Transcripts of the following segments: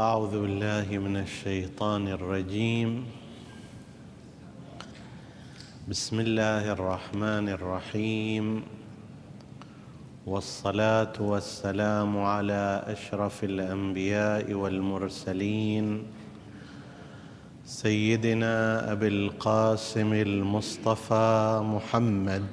أعوذ بالله من الشيطان الرجيم. بسم الله الرحمن الرحيم. والصلاة والسلام على أشرف الأنبياء والمرسلين. سيدنا أبي القاسم المصطفى محمد.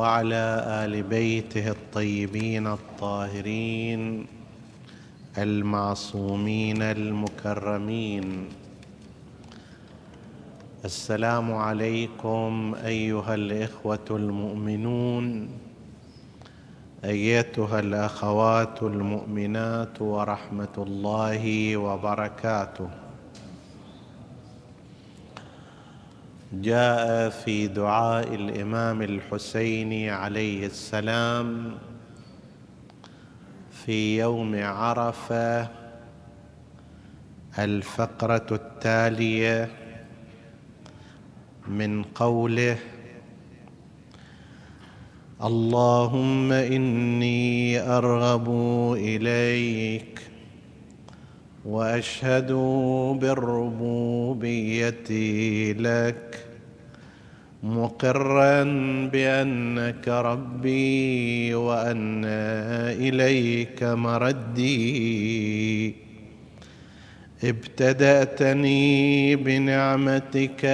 وعلى آل بيته الطيبين الطاهرين المعصومين المكرمين. السلام عليكم أيها الإخوة المؤمنون أيتها الأخوات المؤمنات ورحمة الله وبركاته. جاء في دعاء الإمام الحسين عليه السلام في يوم عرفة الفقرة التالية من قوله اللهم إني أرغب إليك وأشهد بالربوبية لك مقرا بأنك ربي وأن إليك مردي. ابتدأتني بنعمتك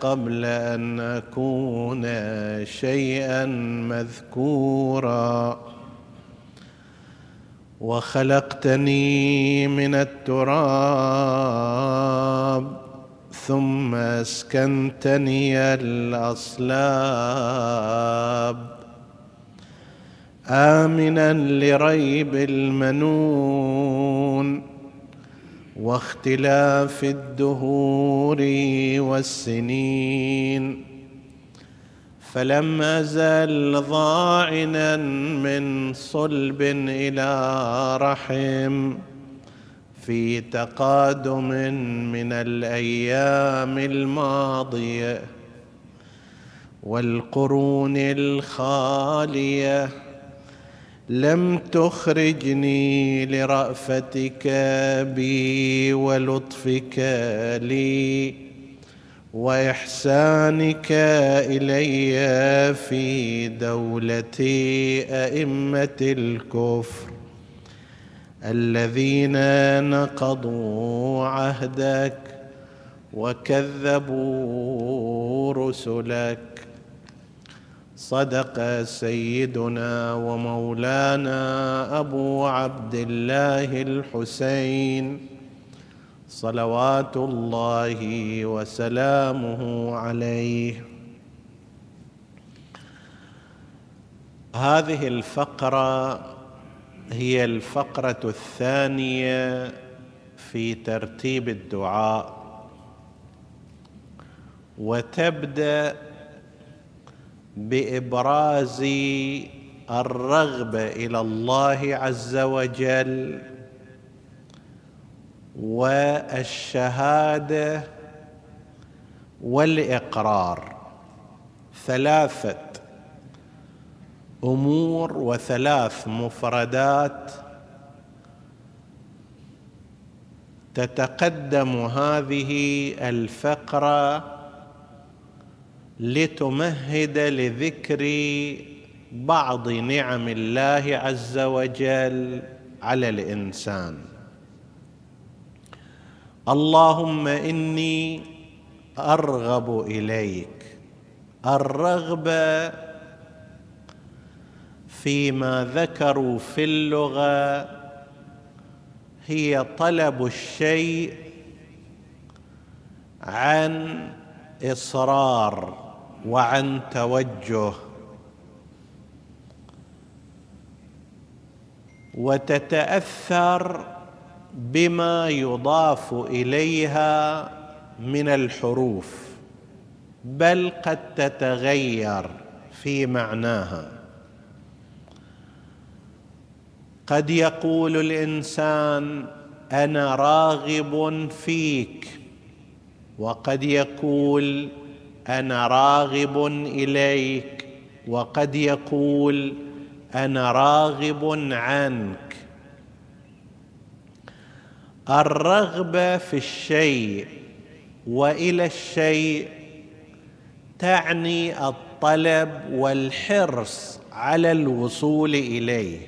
قبل أن أكون شيئا مذكورا. وخلقتني من التراب ثم أسكنتني الأصلاب. امنا لريب المنون واختلاف الدهور والسنين. فلم ازل ضاعنا من صلب إلى رحم في تقادم من الأيام الماضية والقرون الخالية لم تخرجني لرأفتك بي ولطفك لي. وإحسانك إلي في دولة أئمة الكفر الذين نقضوا عهدك وكذبوا رسلك. صدق سيدنا ومولانا أبو عبد الله الحسين. صلوات الله وسلامه عليه. هذه الفقرة هي الفقرة الثانية في ترتيب الدعاء. وتبدأ بإبراز الرغبة إلى الله عز وجل. والشهادة والإقرار. ثلاثة أمور وثلاث مفردات تتقدم هذه الفقرة لتمهد لذكر بعض نعم الله عز وجل على الإنسان. اللهم إني أرغب إليك. الرغبة فيما ذكروا في اللغة هي طلب الشيء عن إصرار وعن توجه. وتتأثر بما يضاف إليها من الحروف بل قد تتغير في معناها. قد يقول الإنسان أنا راغب فيك. وقد يقول أنا راغب إليك. وقد يقول أنا راغب عنك. الرغبة في الشيء وإلى الشيء تعني الطلب والحرص على الوصول إليه.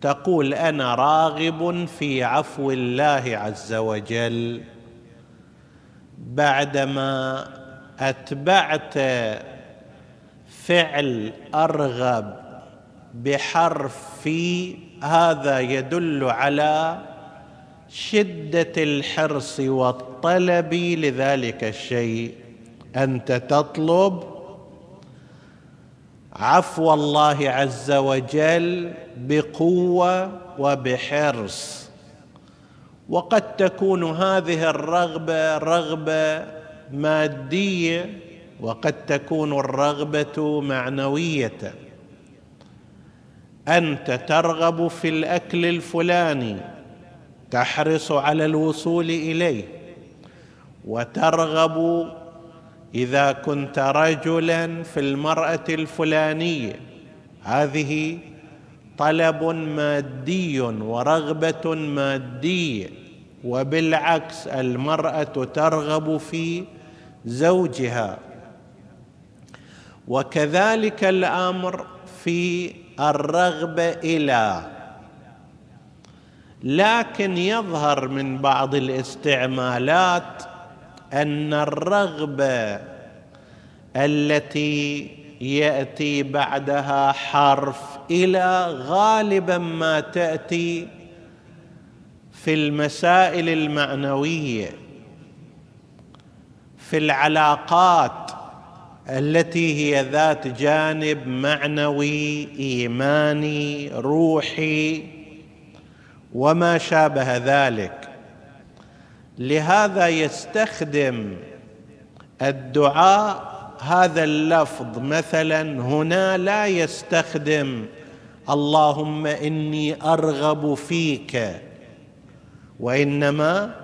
تقول أنا راغب في عفو الله عز وجل بعدما أتبعت فعل أرغب بحرف في هذا يدل على شدة الحرص والطلب لذلك الشيء. أنت تطلب عفو الله عز وجل بقوة وبحرص. وقد تكون هذه الرغبة رغبة مادية وقد تكون الرغبة معنوية. أنت ترغب في الأكل الفلاني تحرص على الوصول إليه. وترغب إذا كنت رجلا في المرأة الفلانية. هذه طلب مادي ورغبة مادية. وبالعكس المرأة ترغب في زوجها. وكذلك الأمر في الرغبة إلى لكن يظهر من بعض الاستعمالات أن الرغبة التي يأتي بعدها حرف إلى غالبا ما تأتي في المسائل المعنوية في العلاقات التي هي ذات جانب معنوي إيماني روحي. وما شابه ذلك. لهذا يستخدم الدعاء هذا اللفظ مثلا هنا لا يستخدم اللهم إني أرغب فيك وإنما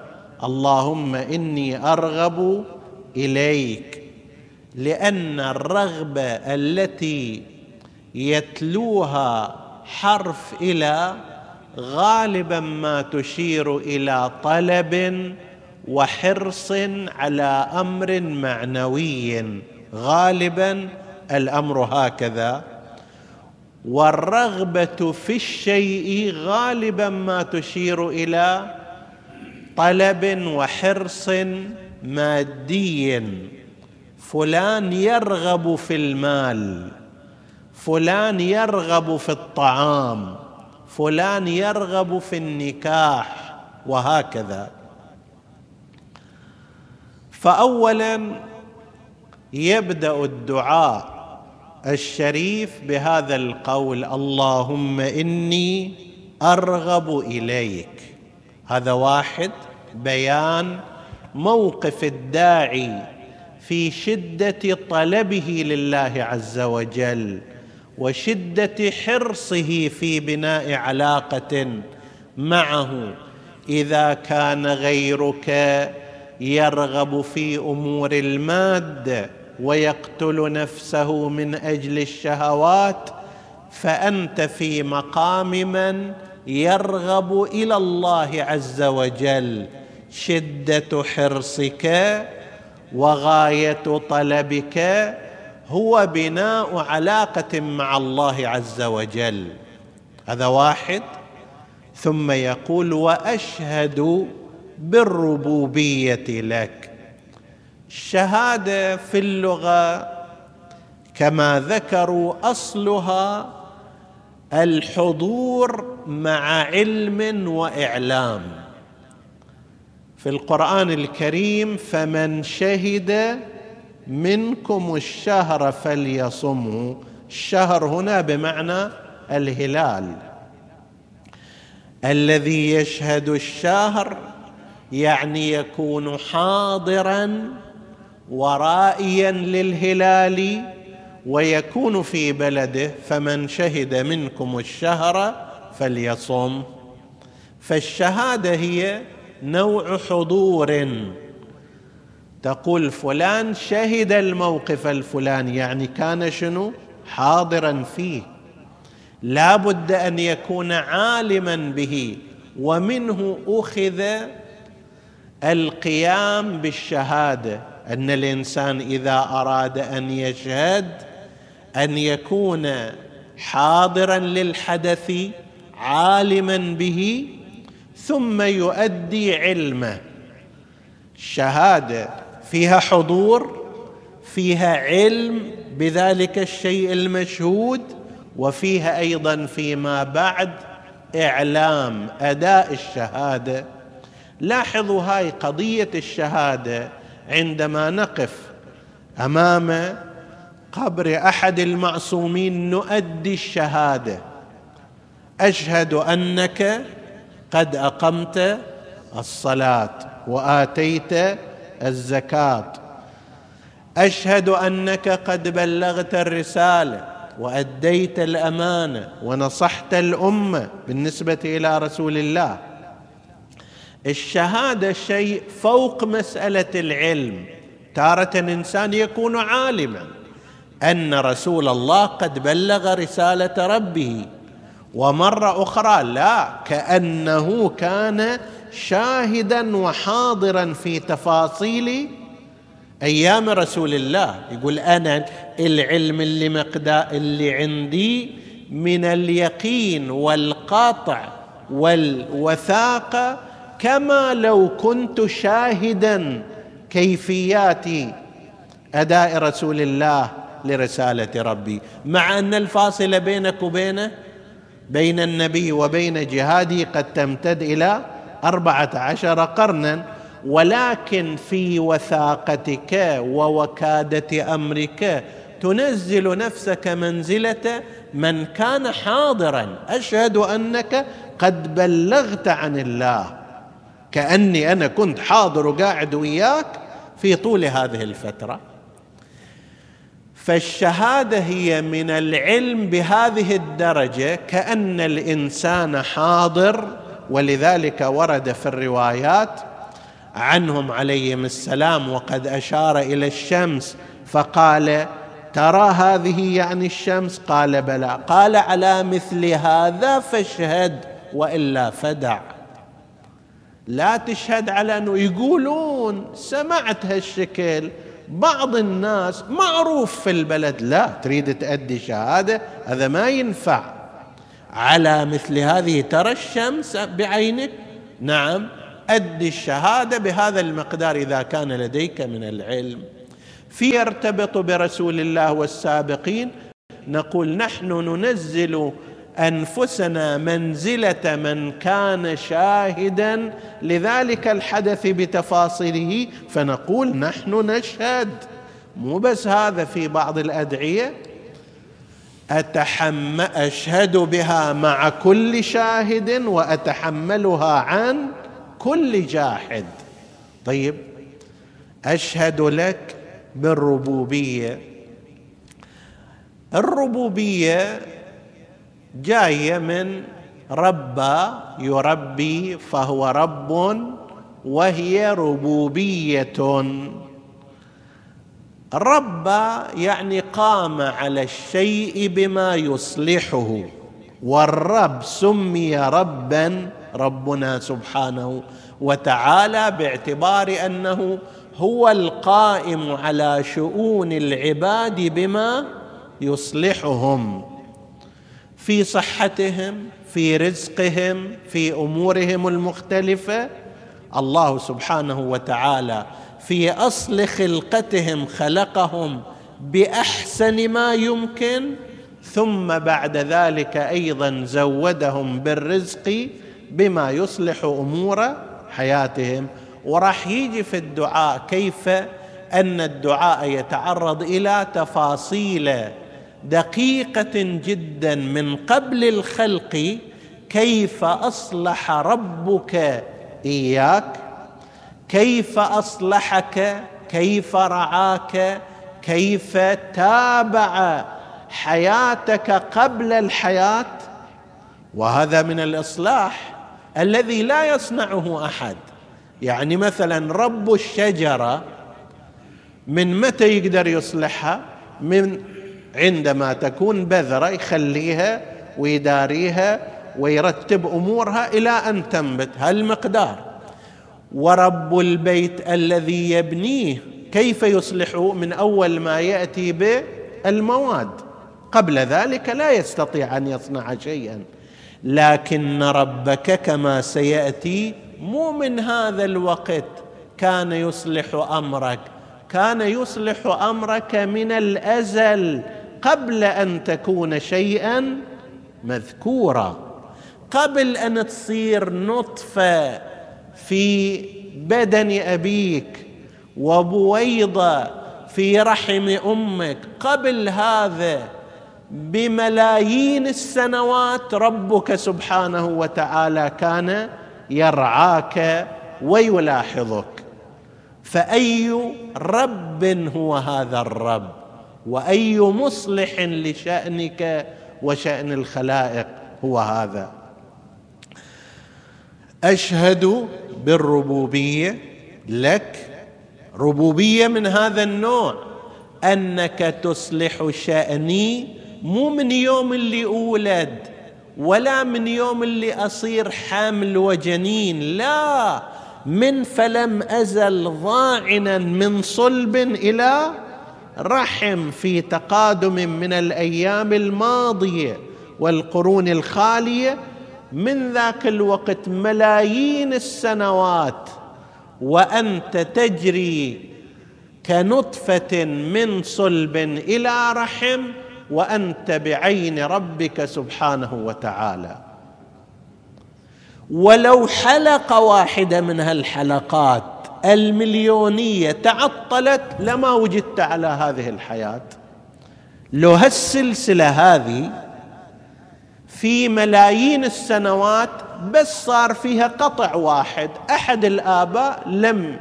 اللهم إني أرغب إليك لأن الرغبة التي يتلوها حرف إلى غالبا ما تشير إلى طلب وحرص على أمر معنوي. غالبا الأمر هكذا. والرغبة في الشيء غالبا ما تشير إلى طلب وحرص مادي. فلان يرغب في المال فلان يرغب في الطعام فلان يرغب في النكاح وهكذا. فاولا يبدأ الدعاء الشريف بهذا القول اللهم إني أرغب إليك. هذا واحد. بيان موقف الداعي في شدة طلبه لله عز وجل. وشدة حرصه في بناء علاقة معه. إذا كان غيرك يرغب في أمور المادة ويقتل نفسه من أجل الشهوات فأنت في مقام من يرغب إلى الله عز وجل. شدة حرصك وغاية طلبك هو بناء علاقة مع الله عز وجل. هذا واحد. ثم يقول وأشهد بالربوبية لك. الشهادة في اللغة كما ذكروا أصلها الحضور مع علم وإعلام. في القرآن الكريم فمن شهد منكم الشهر فليصمه الشهر هنا بمعنى الهلال. الذي يشهد الشهر يعني يكون حاضرا ورائيا للهلال ويكون في بلده. فمن شهد منكم الشهر فليصم فالشهادة هي نوع حضور. تقول فلان شهد الموقف الفلاني يعني كان شنو؟ حاضرا فيه. لا بد أن يكون عالما به ومنه أخذ القيام بالشهادة. أن الإنسان إذا أراد أن يشهد أن يكون حاضرا للحدث عالما به ثم يؤدي علمه. الشهاده فيها حضور فيها علم بذلك الشيء المشهود وفيها أيضا فيما بعد إعلام أداء الشهادة. لاحظوا هاي قضية الشهادة عندما نقف أمام قبر أحد المعصومين نؤدي الشهادة. أشهد أنك قد أقمت الصلاة وآتيت الزكاة. أشهد أنك قد بلغت الرسالة وأديت الأمانة ونصحت الأمة بالنسبة إلى رسول الله. الشهادة شيء فوق مسألة العلم. تارة انسان يكون عالما أن رسول الله قد بلغ رسالة ربه. ومرة أخرى لا كأنه كان شاهدا وحاضرا في تفاصيل أيام رسول الله. يقول أنا العلم اللي مقدار اللي عندي من اليقين والقاطع والوثاقه كما لو كنت شاهدا كيفيات أداء رسول الله لرسالة ربي. مع أن الفاصله بينك وبينه بين النبي وبين جهاده قد تمتد إلى أربعة عشر قرنا ولكن في وثاقتك ووكادة أمرك تنزل نفسك منزلة من كان حاضرا. أشهد أنك قد بلغت عن الله. كأني أنا كنت حاضر وقاعد وياك في طول هذه الفترة. فالشهادة هي من العلم بهذه الدرجة كأن الإنسان حاضر ولذلك ورد في الروايات عنهم عليهم السلام وقد أشار إلى الشمس فقال ترى هذه يعني الشمس؟ قال بلى. قال على مثل هذا فاشهد وإلا فدع. لا تشهد على أنه يقولون سمعت هالشكل. بعض الناس معروف في البلد لا تريد تأدي شهادة هذا ما ينفع. على مثل هذه ترى الشمس بعينك. نعم أدي الشهادة بهذا المقدار إذا كان لديك من العلم. في يرتبط برسول الله والسابقين نقول نحن ننزل أنفسنا منزلة من كان شاهدا لذلك الحدث بتفاصيله فنقول نحن نشهد. مو بس هذا في بعض الأدعية أتحم أشهد بها مع كل شاهد وأتحملها عن كل جاحد. طيب أشهد لك بالربوبية. الربوبية جاية من ربى يربي فهو رب وهي ربوبية. ربى يعني قام على الشيء بما يصلحه والرب سمي ربا ربنا سبحانه وتعالى باعتبار أنه هو القائم على شؤون العباد بما يصلحهم في صحتهم في رزقهم في أمورهم المختلفة. الله سبحانه وتعالى في أصل خلقتهم خلقهم بأحسن ما يمكن ثم بعد ذلك أيضا زودهم بالرزق بما يصلح أمور حياتهم. وراح يجي في الدعاء كيف؟ أن الدعاء يتعرض إلى تفاصيل دقيقة جدا من قبل الخلق كيف أصلح ربك إياك؟ كيف أصلحك؟ كيف رعاك؟ كيف تابع حياتك قبل الحياة؟ وهذا من الإصلاح الذي لا يصنعه أحد. يعني مثلا رب الشجرة من متى يقدر يصلحها؟ من عندما تكون بذرة يخليها ويداريها ويرتب أمورها إلى أن تنبت. هالمقدار. ورب البيت الذي يبنيه. كيف يصلحه من أول ما يأتي بالمواد؟ قبل ذلك لا يستطيع أن يصنع شيئا. لكن ربك كما سيأتي مو من هذا الوقت كان يصلح أمرك. كان يصلح أمرك من الأزل قبل أن تكون شيئا مذكورا. قبل أن تصير نطفة في بدن أبيك وبويضة في رحم أمك. قبل هذا بملايين السنوات ربك سبحانه وتعالى كان يرعاك ويلاحظك. فأي رب هو هذا الرب؟ وأي مصلح لشأنك وشأن الخلائق هو هذا؟ أشهد بالربوبية لك. ربوبية من هذا النوع. أنك تصلح شأني مو من يوم اللي أولد ولا من يوم اللي أصير حامل وجنين لا. من فلم أزل ضاعنا من صلب إلى رحم في تقادم من الأيام الماضية والقرون الخالية من ذاك الوقت ملايين السنوات وأنت تجري كنطفة من صلب إلى رحم وأنت بعين ربك سبحانه وتعالى. ولو حلقه واحدة من هالحلقات المليونية تعطلت لما وجدت على هذه الحياة. لو هالسلسلة هذه في ملايين السنوات بس صار فيها قطع واحد. أحد الآباء لم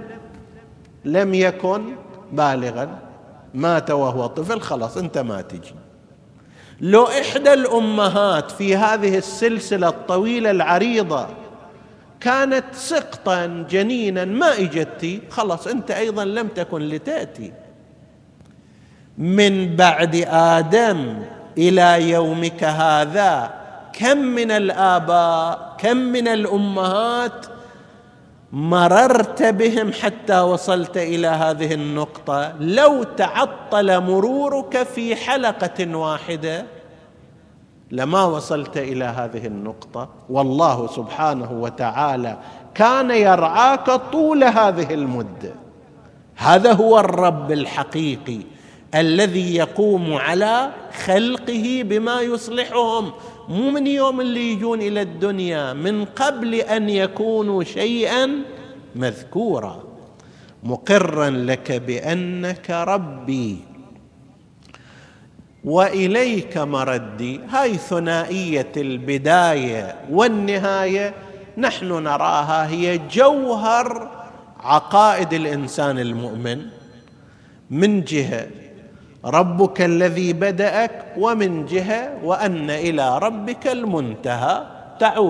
لم يكن بالغا. مات وهو طفل خلاص أنت ما تجي. لو إحدى الأمهات في هذه السلسلة الطويلة العريضة كانت سقطا جنينا ما إجتي خلاص أنت أيضا لم تكن لتأتي. من بعد آدم إلى يومك هذا كم من الآباء كم من الأمهات مررت بهم حتى وصلت إلى هذه النقطة. لو تعطل مرورك في حلقة واحدة لما وصلت إلى هذه النقطة. والله سبحانه وتعالى كان يرعاك طول هذه المدة. هذا هو الرب الحقيقي. الذي يقوم على خلقه بما يصلحهم. مو من يوم اللي يجون إلى الدنيا من قبل أن يكونوا شيئا مذكورا. مقرا لك بأنك ربي. وإليك مردي. هاي ثنائية البداية والنهاية نحن نراها. هي جوهر عقائد الإنسان المؤمن. من جهة ربك الذي بدأك ومن جهة وأن إلى ربك المنتهى. تعود.